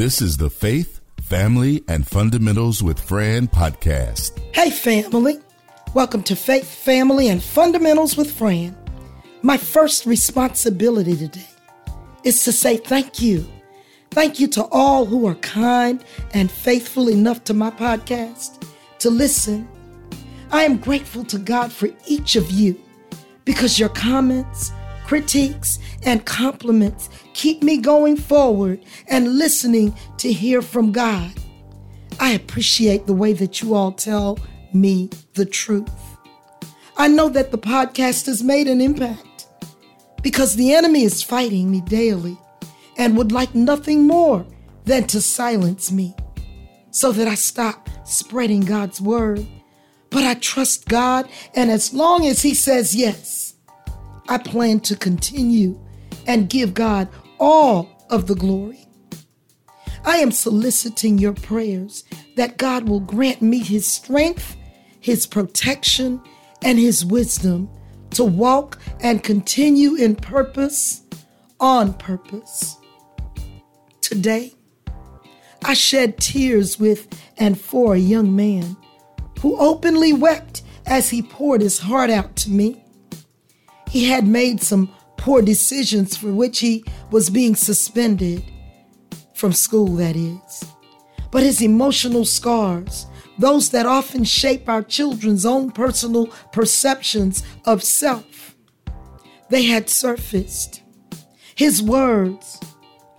This is the Faith, Family, and Fundamentals with Fran podcast. Hey, family. Welcome to Faith, Family, and Fundamentals with Fran. My first responsibility today is to say thank you. Thank you to all who are kind and faithful enough to my podcast to listen. I am grateful to God for each of you because your comments, critiques, and compliments keep me going forward and listening to hear from God. I appreciate the way that you all tell me the truth. I know that the podcast has made an impact because the enemy is fighting me daily and would like nothing more than to silence me so that I stop spreading God's word. But I trust God, and as long as He says yes, I plan to continue and give God all of the glory. I am soliciting your prayers that God will grant me His strength, His protection, and His wisdom to walk and continue in purpose, on purpose. Today, I shed tears with and for a young man who openly wept as he poured his heart out to me. He had made some poor decisions for which he was being suspended from school, that is. But his emotional scars, those that often shape our children's own personal perceptions of self, they had surfaced. His words,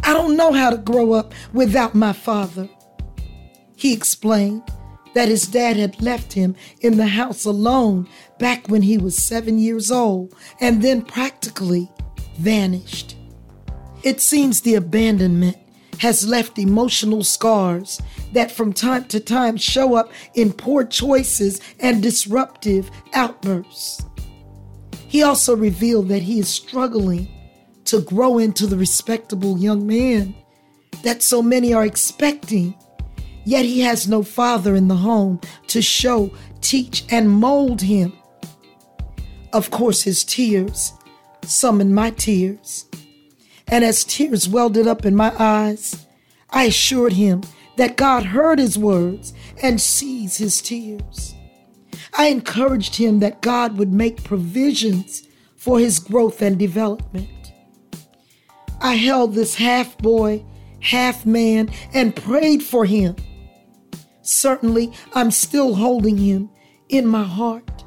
I don't know how to grow up without my father. He explained that his dad had left him in the house alone back when he was seven years old and then practically vanished. It seems the abandonment has left emotional scars that from time to time show up in poor choices and disruptive outbursts. He also revealed that he is struggling to grow into the respectable young man that so many are expecting Yet he has no father in the home to show, teach, and mold him. Of course, his tears summoned my tears. And as tears welded up in my eyes, I assured him that God heard his words and sees his tears. I encouraged him that God would make provisions for his growth and development. I held this half boy, half man, and prayed for him Certainly, I'm still holding him in my heart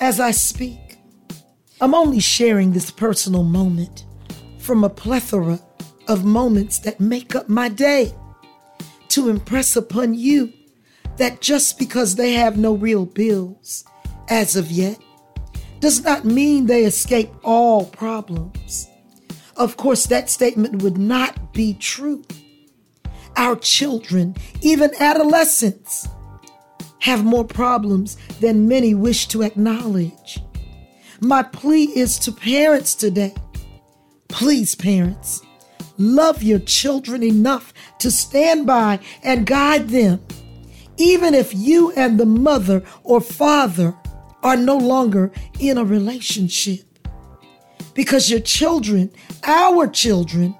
as I speak. I'm only sharing this personal moment from a plethora of moments that make up my day to impress upon you that just because they have no real bills as of yet does not mean they escape all problems. Of course, that statement would not be true our children, even adolescents, have more problems than many wish to acknowledge. My plea is to parents today. Please, parents, love your children enough to stand by and guide them, even if you and the mother or father are no longer in a relationship. Because your children, our children,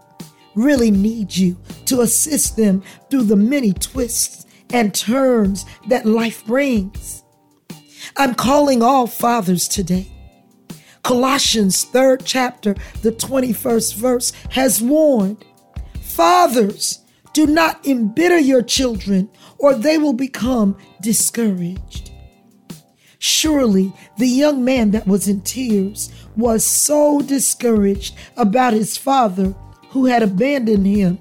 really need you to assist them through the many twists and turns that life brings. I'm calling all fathers today. Colossians 3rd chapter, the 21st verse has warned Fathers, do not embitter your children, or they will become discouraged. Surely the young man that was in tears was so discouraged about his father who had abandoned him.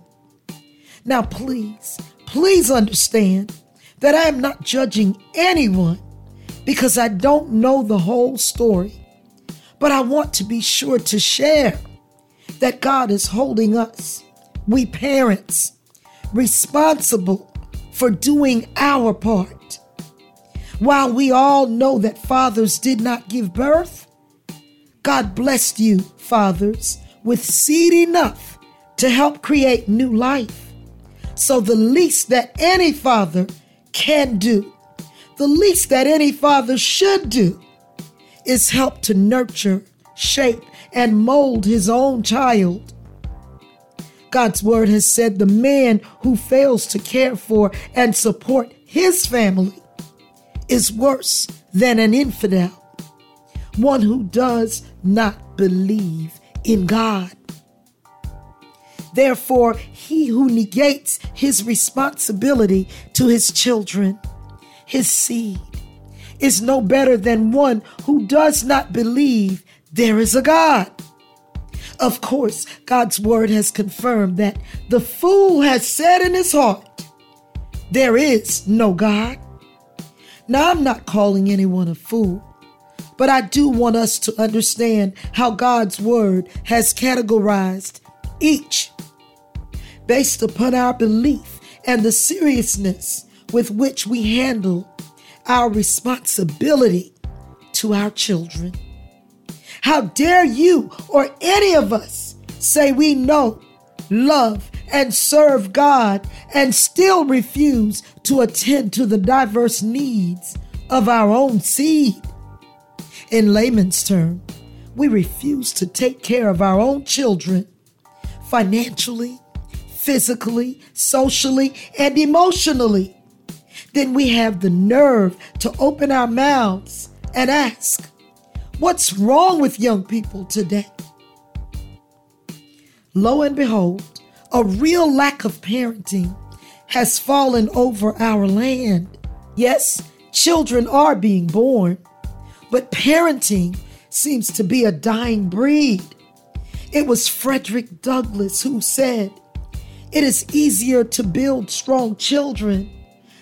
Now, please, please understand that I am not judging anyone because I don't know the whole story. But I want to be sure to share that God is holding us, we parents, responsible for doing our part. While we all know that fathers did not give birth, God blessed you, fathers, with seed enough to help create new life. So, the least that any father can do, the least that any father should do, is help to nurture, shape, and mold his own child. God's word has said the man who fails to care for and support his family is worse than an infidel, one who does not believe in God. Therefore, he who negates his responsibility to his children, his seed, is no better than one who does not believe there is a God. Of course, God's word has confirmed that the fool has said in his heart, There is no God. Now, I'm not calling anyone a fool, but I do want us to understand how God's word has categorized each based upon our belief and the seriousness with which we handle our responsibility to our children. How dare you or any of us say we know, love, and serve God and still refuse to attend to the diverse needs of our own seed? In layman's term, we refuse to take care of our own children financially, physically, socially, and emotionally. Then we have the nerve to open our mouths and ask, What's wrong with young people today? Lo and behold, a real lack of parenting has fallen over our land. Yes, children are being born, but parenting seems to be a dying breed. It was Frederick Douglass who said, It is easier to build strong children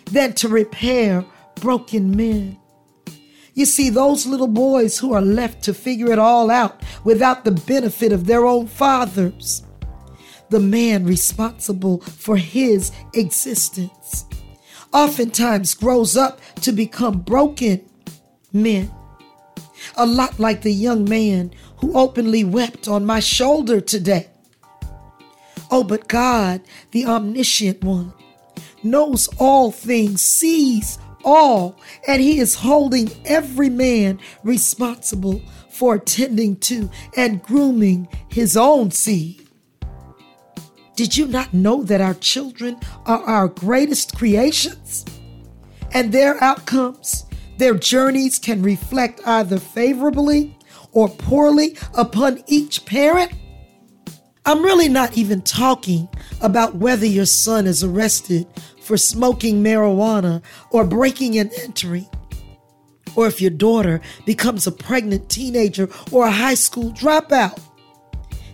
than to repair broken men. You see, those little boys who are left to figure it all out without the benefit of their own fathers, the man responsible for his existence, oftentimes grows up to become broken men. A lot like the young man who openly wept on my shoulder today. Oh, but God, the omniscient one, knows all things, sees all, and he is holding every man responsible for attending to and grooming his own seed. Did you not know that our children are our greatest creations? And their outcomes, their journeys can reflect either favorably or poorly upon each parent? I'm really not even talking about whether your son is arrested for smoking marijuana or breaking and entering, or if your daughter becomes a pregnant teenager or a high school dropout.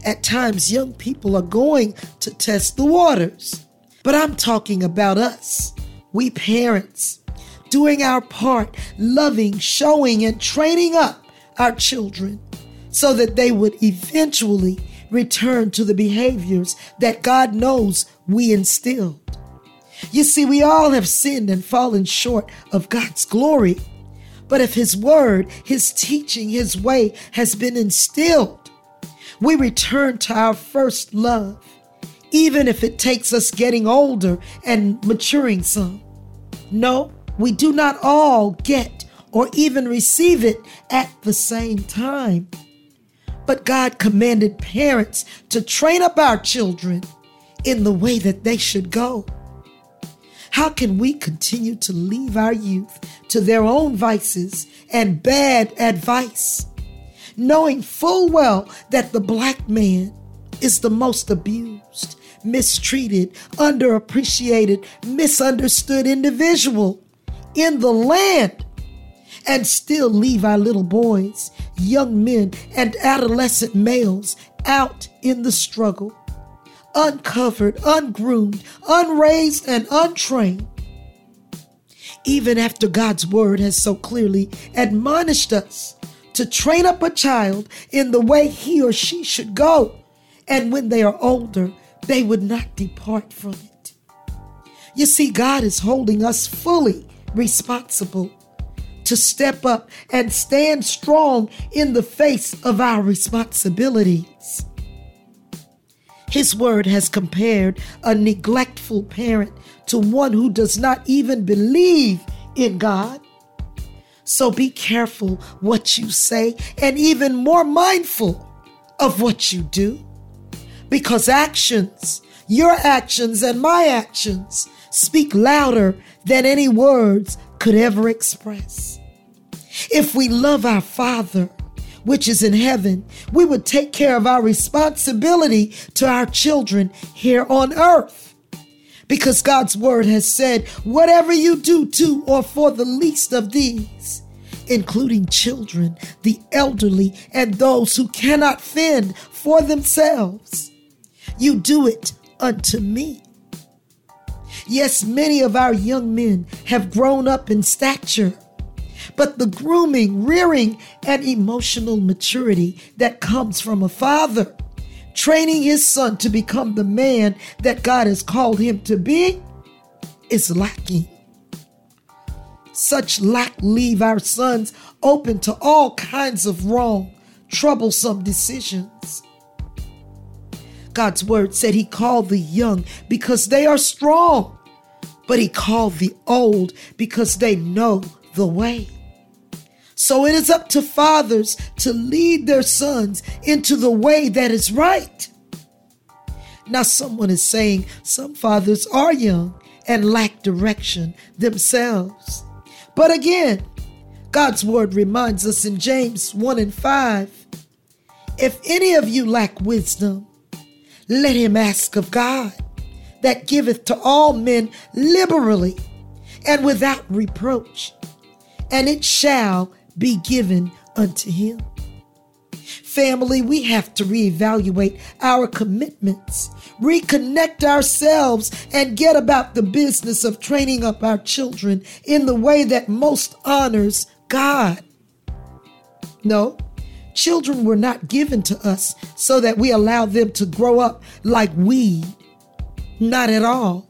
At times, young people are going to test the waters. But I'm talking about us, we parents, doing our part, loving, showing, and training up our children so that they would eventually return to the behaviors that God knows we instilled. You see, we all have sinned and fallen short of God's glory. But if His word, His teaching, His way has been instilled, we return to our first love, even if it takes us getting older and maturing some. No, we do not all get or even receive it at the same time. But God commanded parents to train up our children in the way that they should go. How can we continue to leave our youth to their own vices and bad advice, knowing full well that the black man is the most abused, mistreated, underappreciated, misunderstood individual in the land? And still leave our little boys, young men, and adolescent males out in the struggle uncovered, ungroomed, unraised, and untrained. Even after God's word has so clearly admonished us to train up a child in the way he or she should go, and when they are older, they would not depart from it. You see, God is holding us fully responsible to step up and stand strong in the face of our responsibilities. His word has compared a neglectful parent to one who does not even believe in God. So be careful what you say and even more mindful of what you do. Because actions, your actions and my actions, speak louder than any words could ever express. If we love our Father, which is in heaven, we would take care of our responsibility to our children here on earth. Because God's word has said, whatever you do to or for the least of these, including children, the elderly, and those who cannot fend for themselves, you do it unto me. Yes, many of our young men have grown up in stature but the grooming, rearing, and emotional maturity that comes from a father training his son to become the man that God has called him to be is lacking. Such lack leave our sons open to all kinds of wrong, troublesome decisions. God's word said he called the young because they are strong, but he called the old because they know the way. So it is up to fathers to lead their sons into the way that is right. Now, someone is saying some fathers are young and lack direction themselves. But again, God's word reminds us in James 1 and 5 if any of you lack wisdom, let him ask of God that giveth to all men liberally and without reproach, and it shall be given unto him. Family, we have to reevaluate our commitments, reconnect ourselves, and get about the business of training up our children in the way that most honors God. No, children were not given to us so that we allow them to grow up like weed. Not at all.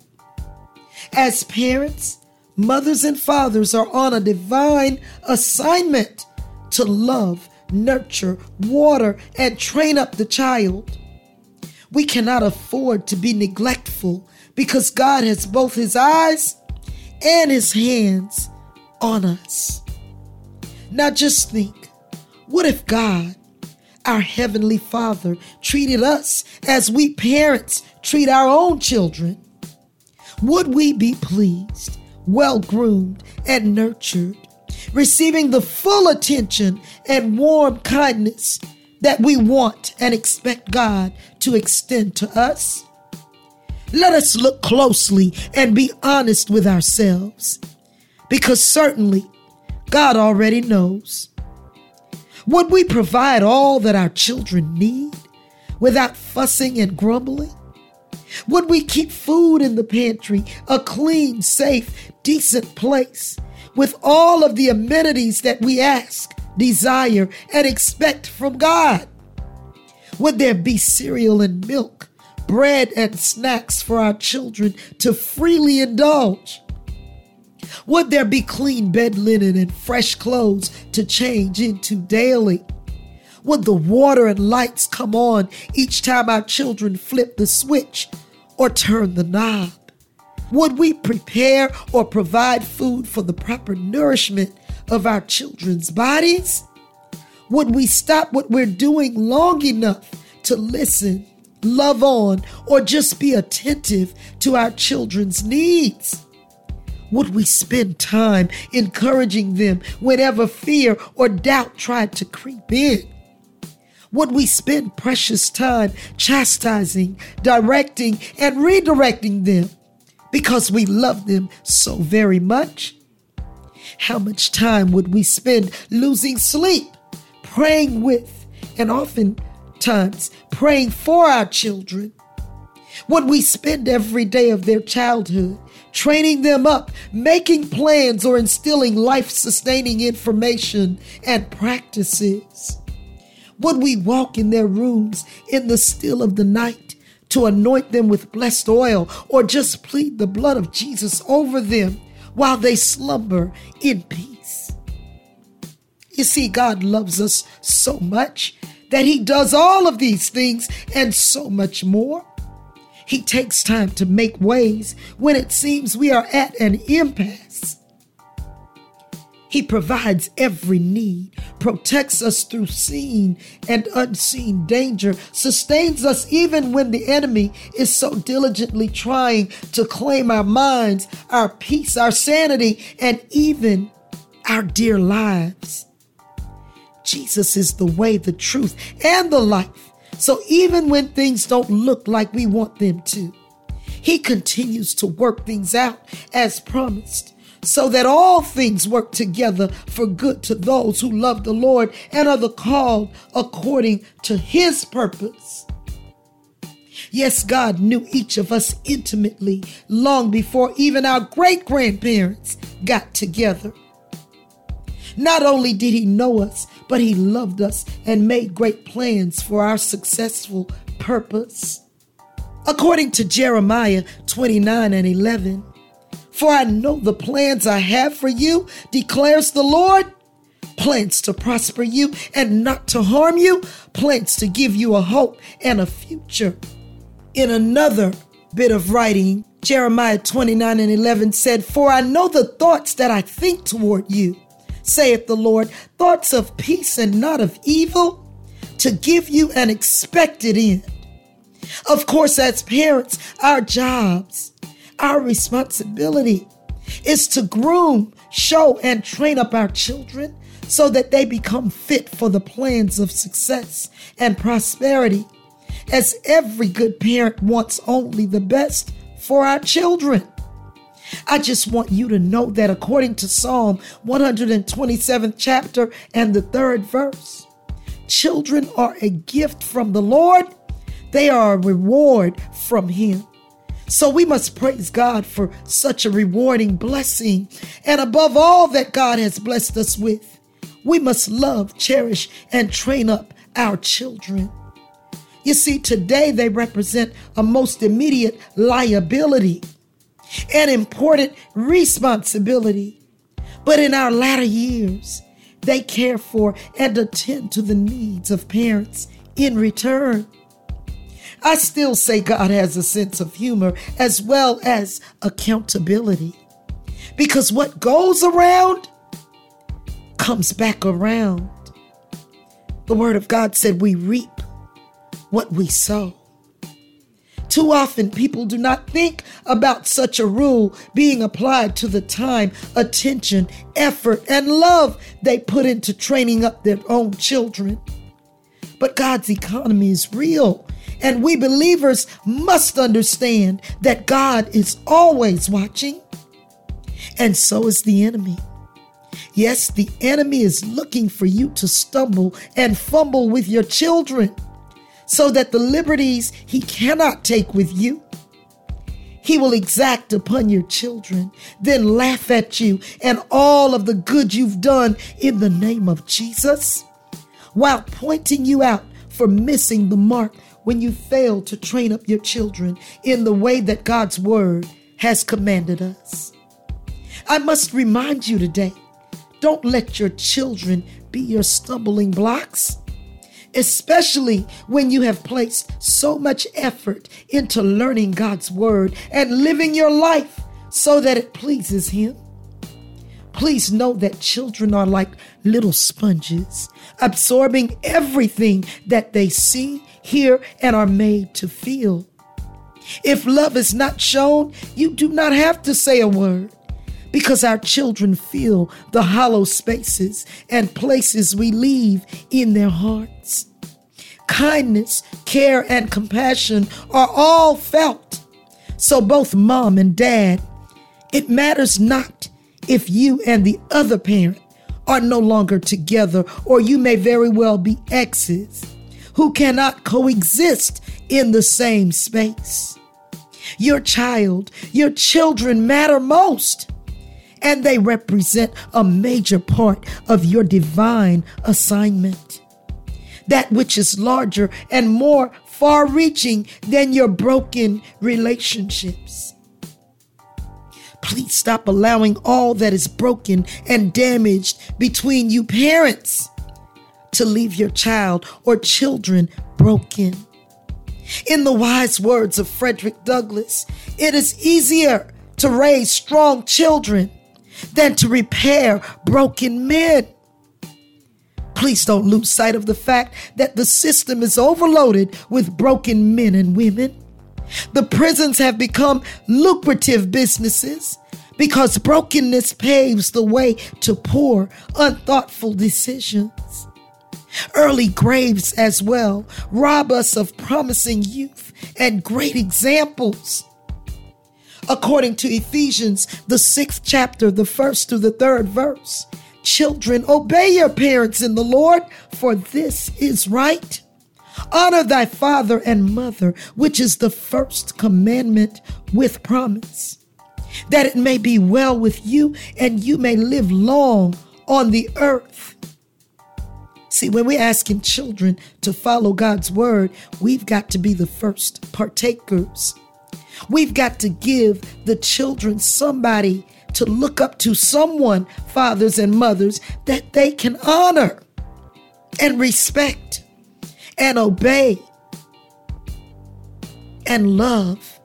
As parents, Mothers and fathers are on a divine assignment to love, nurture, water, and train up the child. We cannot afford to be neglectful because God has both his eyes and his hands on us. Now just think what if God, our Heavenly Father, treated us as we parents treat our own children? Would we be pleased? Well groomed, and nurtured, receiving the full attention and warm kindness that we want and expect God to extend to us? Let us look closely and be honest with ourselves, because certainly God already knows. Would we provide all that our children need without fussing and grumbling? Would we keep food in the pantry a clean, safe, decent place with all of the amenities that we ask, desire, and expect from God? Would there be cereal and milk, bread and snacks for our children to freely indulge? Would there be clean bed linen and fresh clothes to change into daily? Would the water and lights come on each time our children flip the switch or turn the knob? Would we prepare or provide food for the proper nourishment of our children's bodies? Would we stop what we're doing long enough to listen, love on, or just be attentive to our children's needs? Would we spend time encouraging them whenever fear or doubt tried to creep in? Would we spend precious time chastising, directing, and redirecting them because we love them so very much? How much time would we spend losing sleep, praying with, and oftentimes praying for our children? Would we spend every day of their childhood training them up, making plans, or instilling life sustaining information and practices? Would we walk in their rooms in the still of the night to anoint them with blessed oil or just plead the blood of Jesus over them while they slumber in peace? You see, God loves us so much that He does all of these things and so much more. He takes time to make ways when it seems we are at an impasse. He provides every need, protects us through seen and unseen danger, sustains us even when the enemy is so diligently trying to claim our minds, our peace, our sanity, and even our dear lives. Jesus is the way, the truth, and the life. So even when things don't look like we want them to, He continues to work things out as promised so that all things work together for good to those who love the Lord and are the called according to his purpose. Yes, God knew each of us intimately long before even our great grandparents got together. Not only did he know us, but he loved us and made great plans for our successful purpose. According to Jeremiah 29 and 11, for I know the plans I have for you, declares the Lord plans to prosper you and not to harm you, plans to give you a hope and a future. In another bit of writing, Jeremiah 29 and 11 said, For I know the thoughts that I think toward you, saith the Lord, thoughts of peace and not of evil, to give you an expected end. Of course, as parents, our jobs our responsibility is to groom, show, and train up our children so that they become fit for the plans of success and prosperity, as every good parent wants only the best for our children. I just want you to know that according to Psalm 127th chapter and the third verse, children are a gift from the Lord. They are a reward from Him. So we must praise God for such a rewarding blessing. And above all that God has blessed us with, we must love, cherish, and train up our children. You see, today they represent a most immediate liability, an important responsibility. But in our latter years, they care for and attend to the needs of parents in return. I still say God has a sense of humor as well as accountability. Because what goes around comes back around. The Word of God said we reap what we sow. Too often, people do not think about such a rule being applied to the time, attention, effort, and love they put into training up their own children. But God's economy is real and we believers must understand that God is always watching, and so is the enemy. Yes, the enemy is looking for you to stumble and fumble with your children so that the liberties he cannot take with you, he will exact upon your children, then laugh at you and all of the good you've done in the name of Jesus, while pointing you out for missing the mark when you fail to train up your children in the way that God's word has commanded us. I must remind you today don't let your children be your stumbling blocks, especially when you have placed so much effort into learning God's word and living your life so that it pleases Him. Please know that children are like little sponges, absorbing everything that they see hear, and are made to feel. If love is not shown, you do not have to say a word because our children feel the hollow spaces and places we leave in their hearts. Kindness, care, and compassion are all felt. So, both mom and dad, it matters not if you and the other parent are no longer together, or you may very well be exes who cannot coexist in the same space. Your child, your children matter most, and they represent a major part of your divine assignment. That which is larger and more far reaching than your broken relationships. Please stop allowing all that is broken and damaged between you parents to leave your child or children broken. In the wise words of Frederick Douglass, it is easier to raise strong children than to repair broken men. Please don't lose sight of the fact that the system is overloaded with broken men and women. The prisons have become lucrative businesses because brokenness paves the way to poor, unthoughtful decisions. Early graves as well rob us of promising youth and great examples. According to Ephesians, the sixth chapter, the first to the third verse, children, obey your parents in the Lord, for this is right. Honor thy father and mother, which is the first commandment with promise, that it may be well with you and you may live long on the earth. See, when we're asking children to follow God's word, we've got to be the first partakers. We've got to give the children somebody to look up to, someone, fathers and mothers, that they can honor and respect and obey and love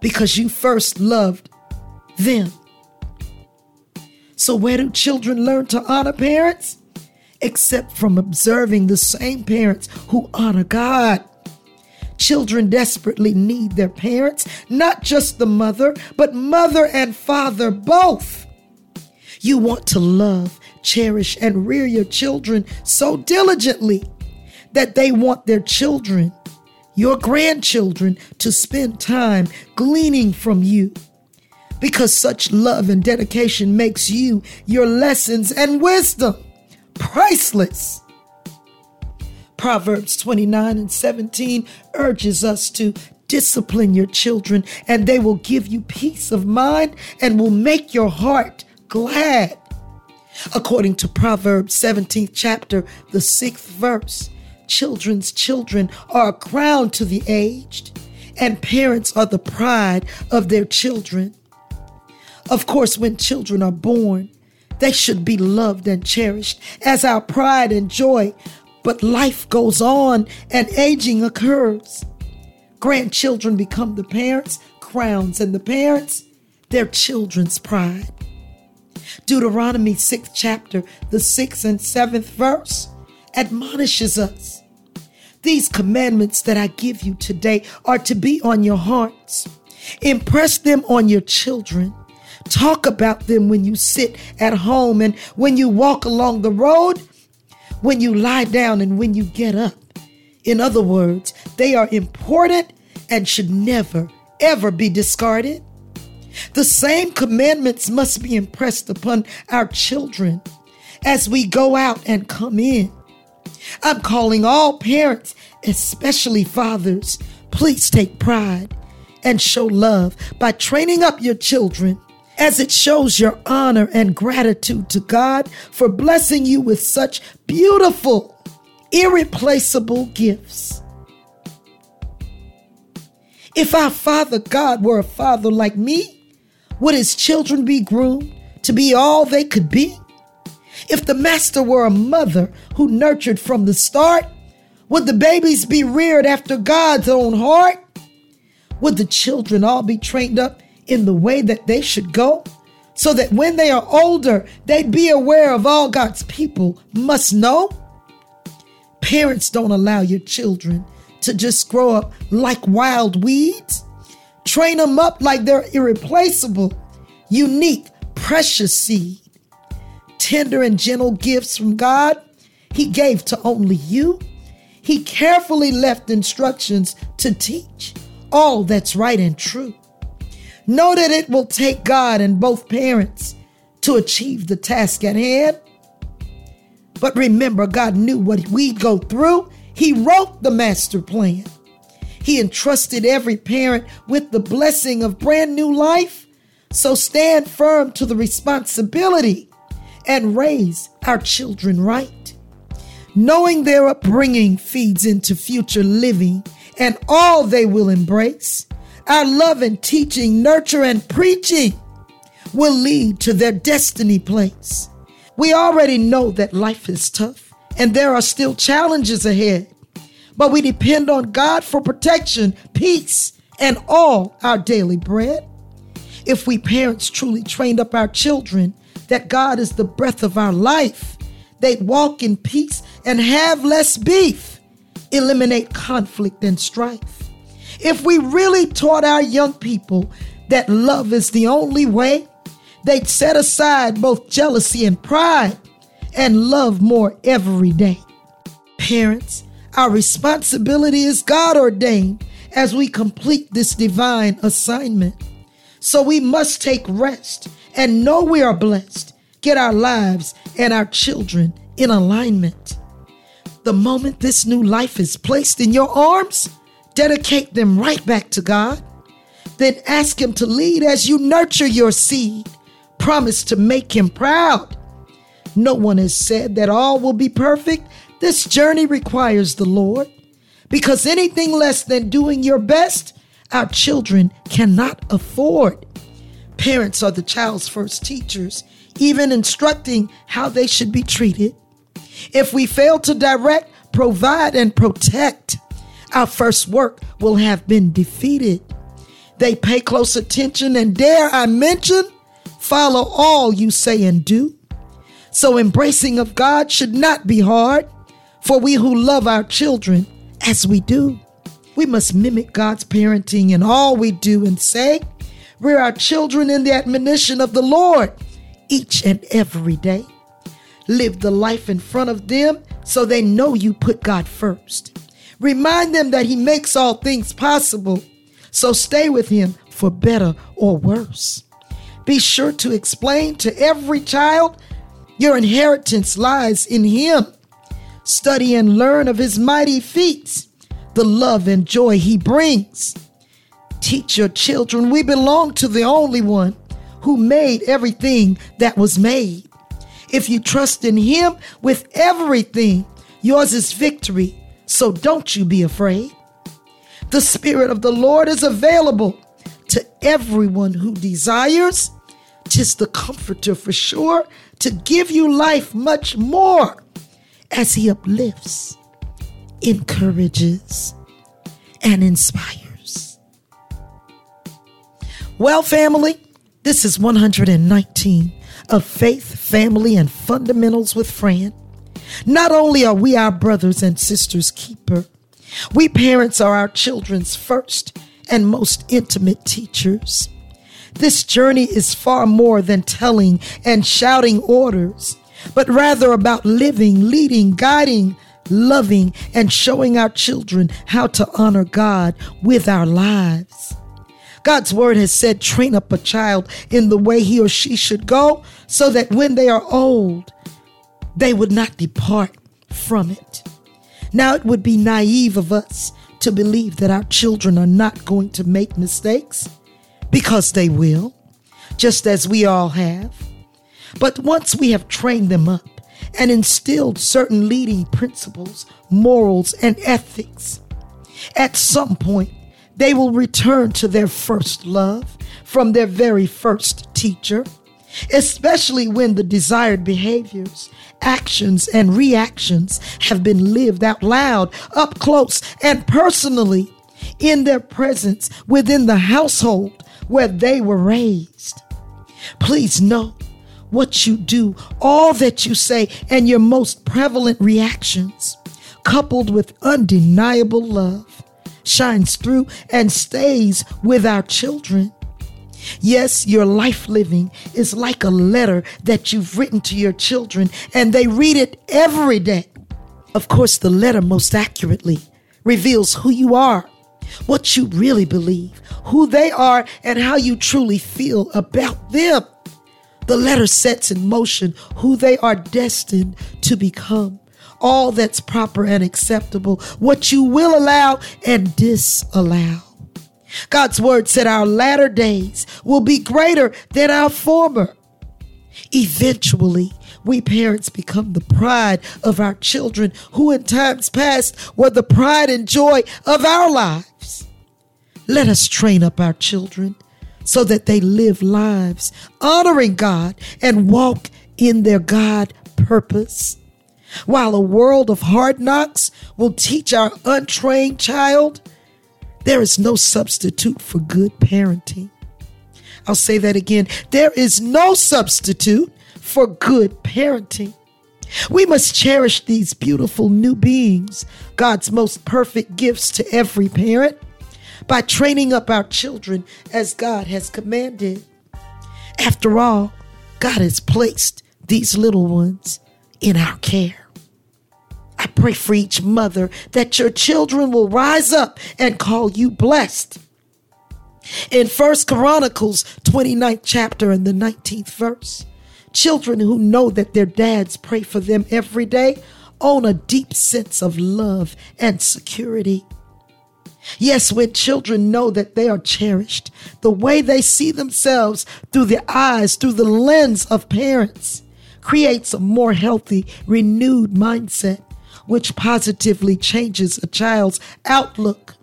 because you first loved them. So, where do children learn to honor parents? Except from observing the same parents who honor God. Children desperately need their parents, not just the mother, but mother and father both. You want to love, cherish, and rear your children so diligently that they want their children, your grandchildren, to spend time gleaning from you. Because such love and dedication makes you, your lessons, and wisdom priceless. Proverbs 29 and 17 urges us to discipline your children, and they will give you peace of mind and will make your heart glad. According to Proverbs 17th chapter, the sixth verse, children's children are a crown to the aged, and parents are the pride of their children. Of course, when children are born, they should be loved and cherished as our pride and joy. But life goes on and aging occurs. Grandchildren become the parents' crowns, and the parents, their children's pride. Deuteronomy 6th chapter, the 6th and 7th verse admonishes us. These commandments that I give you today are to be on your hearts. Impress them on your children. Talk about them when you sit at home and when you walk along the road, when you lie down and when you get up. In other words, they are important and should never, ever be discarded. The same commandments must be impressed upon our children as we go out and come in. I'm calling all parents, especially fathers, please take pride and show love by training up your children as it shows your honor and gratitude to God for blessing you with such beautiful, irreplaceable gifts. If our Father God were a father like me, would his children be groomed to be all they could be? If the master were a mother who nurtured from the start, would the babies be reared after God's own heart? Would the children all be trained up in the way that they should go? So that when they are older, they'd be aware of all God's people must know? Parents don't allow your children to just grow up like wild weeds. Train them up like they're irreplaceable, unique, precious seed. Tender and gentle gifts from God, He gave to only you. He carefully left instructions to teach all that's right and true. Know that it will take God and both parents to achieve the task at hand. But remember, God knew what we'd go through. He wrote the master plan. He entrusted every parent with the blessing of brand new life. So stand firm to the responsibility and raise our children right. Knowing their upbringing feeds into future living and all they will embrace. Our love and teaching, nurture and preaching will lead to their destiny place. We already know that life is tough and there are still challenges ahead, but we depend on God for protection, peace, and all our daily bread. If we parents truly trained up our children that God is the breath of our life, they'd walk in peace and have less beef, eliminate conflict and strife. If we really taught our young people that love is the only way, they'd set aside both jealousy and pride and love more every day. Parents, our responsibility is God ordained as we complete this divine assignment. So we must take rest and know we are blessed, get our lives and our children in alignment. The moment this new life is placed in your arms, dedicate them right back to God. Then ask Him to lead as you nurture your seed. Promise to make Him proud. No one has said that all will be perfect. This journey requires the Lord. Because anything less than doing your best, our children cannot afford. Parents are the child's first teachers, even instructing how they should be treated. If we fail to direct, provide, and protect, our first work will have been defeated. They pay close attention and dare I mention, follow all you say and do. So embracing of God should not be hard, for we who love our children as we do, we must mimic God's parenting in all we do and say. Rear our children in the admonition of the Lord each and every day. Live the life in front of them so they know you put God first. Remind them that He makes all things possible. So stay with Him for better or worse. Be sure to explain to every child your inheritance lies in Him. Study and learn of His mighty feats, the love and joy He brings. Teach your children we belong to the only one who made everything that was made. If you trust in Him with everything, yours is victory so don't you be afraid. The Spirit of the Lord is available to everyone who desires. Tis the Comforter for sure to give you life much more as He uplifts, encourages, and inspires. Well, family, this is 119 of Faith, Family, and Fundamentals with Fran. Not only are we our brothers and sisters' keeper, we parents are our children's first and most intimate teachers. This journey is far more than telling and shouting orders, but rather about living, leading, guiding, loving, and showing our children how to honor God with our lives. God's word has said, train up a child in the way he or she should go, so that when they are old, they would not depart from it. Now, it would be naive of us to believe that our children are not going to make mistakes because they will, just as we all have. But once we have trained them up and instilled certain leading principles, morals, and ethics, at some point they will return to their first love from their very first teacher, especially when the desired behaviors actions and reactions have been lived out loud, up close, and personally in their presence within the household where they were raised. Please know what you do, all that you say, and your most prevalent reactions, coupled with undeniable love, shines through and stays with our children. Yes, your life living is like a letter that you've written to your children, and they read it every day. Of course, the letter most accurately reveals who you are, what you really believe, who they are, and how you truly feel about them. The letter sets in motion who they are destined to become, all that's proper and acceptable, what you will allow and disallow. God's word said our latter days will be greater than our former. Eventually, we parents become the pride of our children, who in times past were the pride and joy of our lives. Let us train up our children so that they live lives honoring God and walk in their God purpose. While a world of hard knocks will teach our untrained child there is no substitute for good parenting. I'll say that again. There is no substitute for good parenting. We must cherish these beautiful new beings, God's most perfect gifts to every parent, by training up our children as God has commanded. After all, God has placed these little ones in our care. Pray for each mother that your children will rise up and call you blessed. In First Chronicles 29th chapter and the 19th verse, children who know that their dads pray for them every day own a deep sense of love and security. Yes, when children know that they are cherished, the way they see themselves through the eyes, through the lens of parents, creates a more healthy, renewed mindset, which positively changes a child's outlook.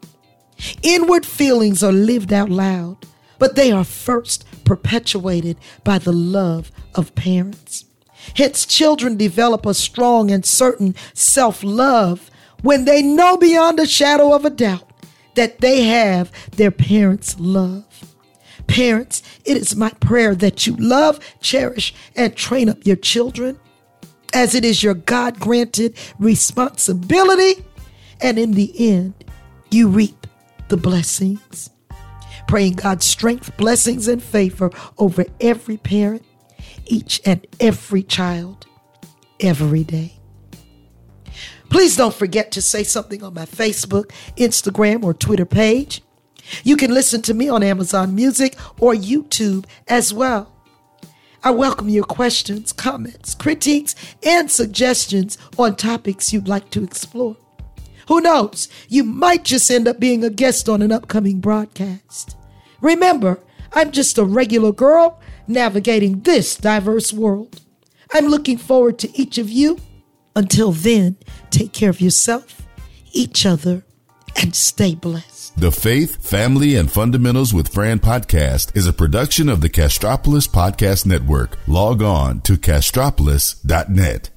Inward feelings are lived out loud, but they are first perpetuated by the love of parents. Hence, children develop a strong and certain self love when they know beyond a shadow of a doubt that they have their parents' love. Parents, it is my prayer that you love, cherish, and train up your children as it is your God granted responsibility. And in the end, you reap the blessings. Praying God's strength, blessings, and favor over every parent, each and every child, every day. Please don't forget to say something on my Facebook, Instagram, or Twitter page. You can listen to me on Amazon Music or YouTube as well. I welcome your questions, comments, critiques, and suggestions on topics you'd like to explore. Who knows? You might just end up being a guest on an upcoming broadcast. Remember, I'm just a regular girl navigating this diverse world. I'm looking forward to each of you until then, take care of yourself, each other, and stay blessed. The Faith, Family, and Fundamentals with Fran podcast is a production of the Castropolis Podcast Network. Log on to castropolis.net.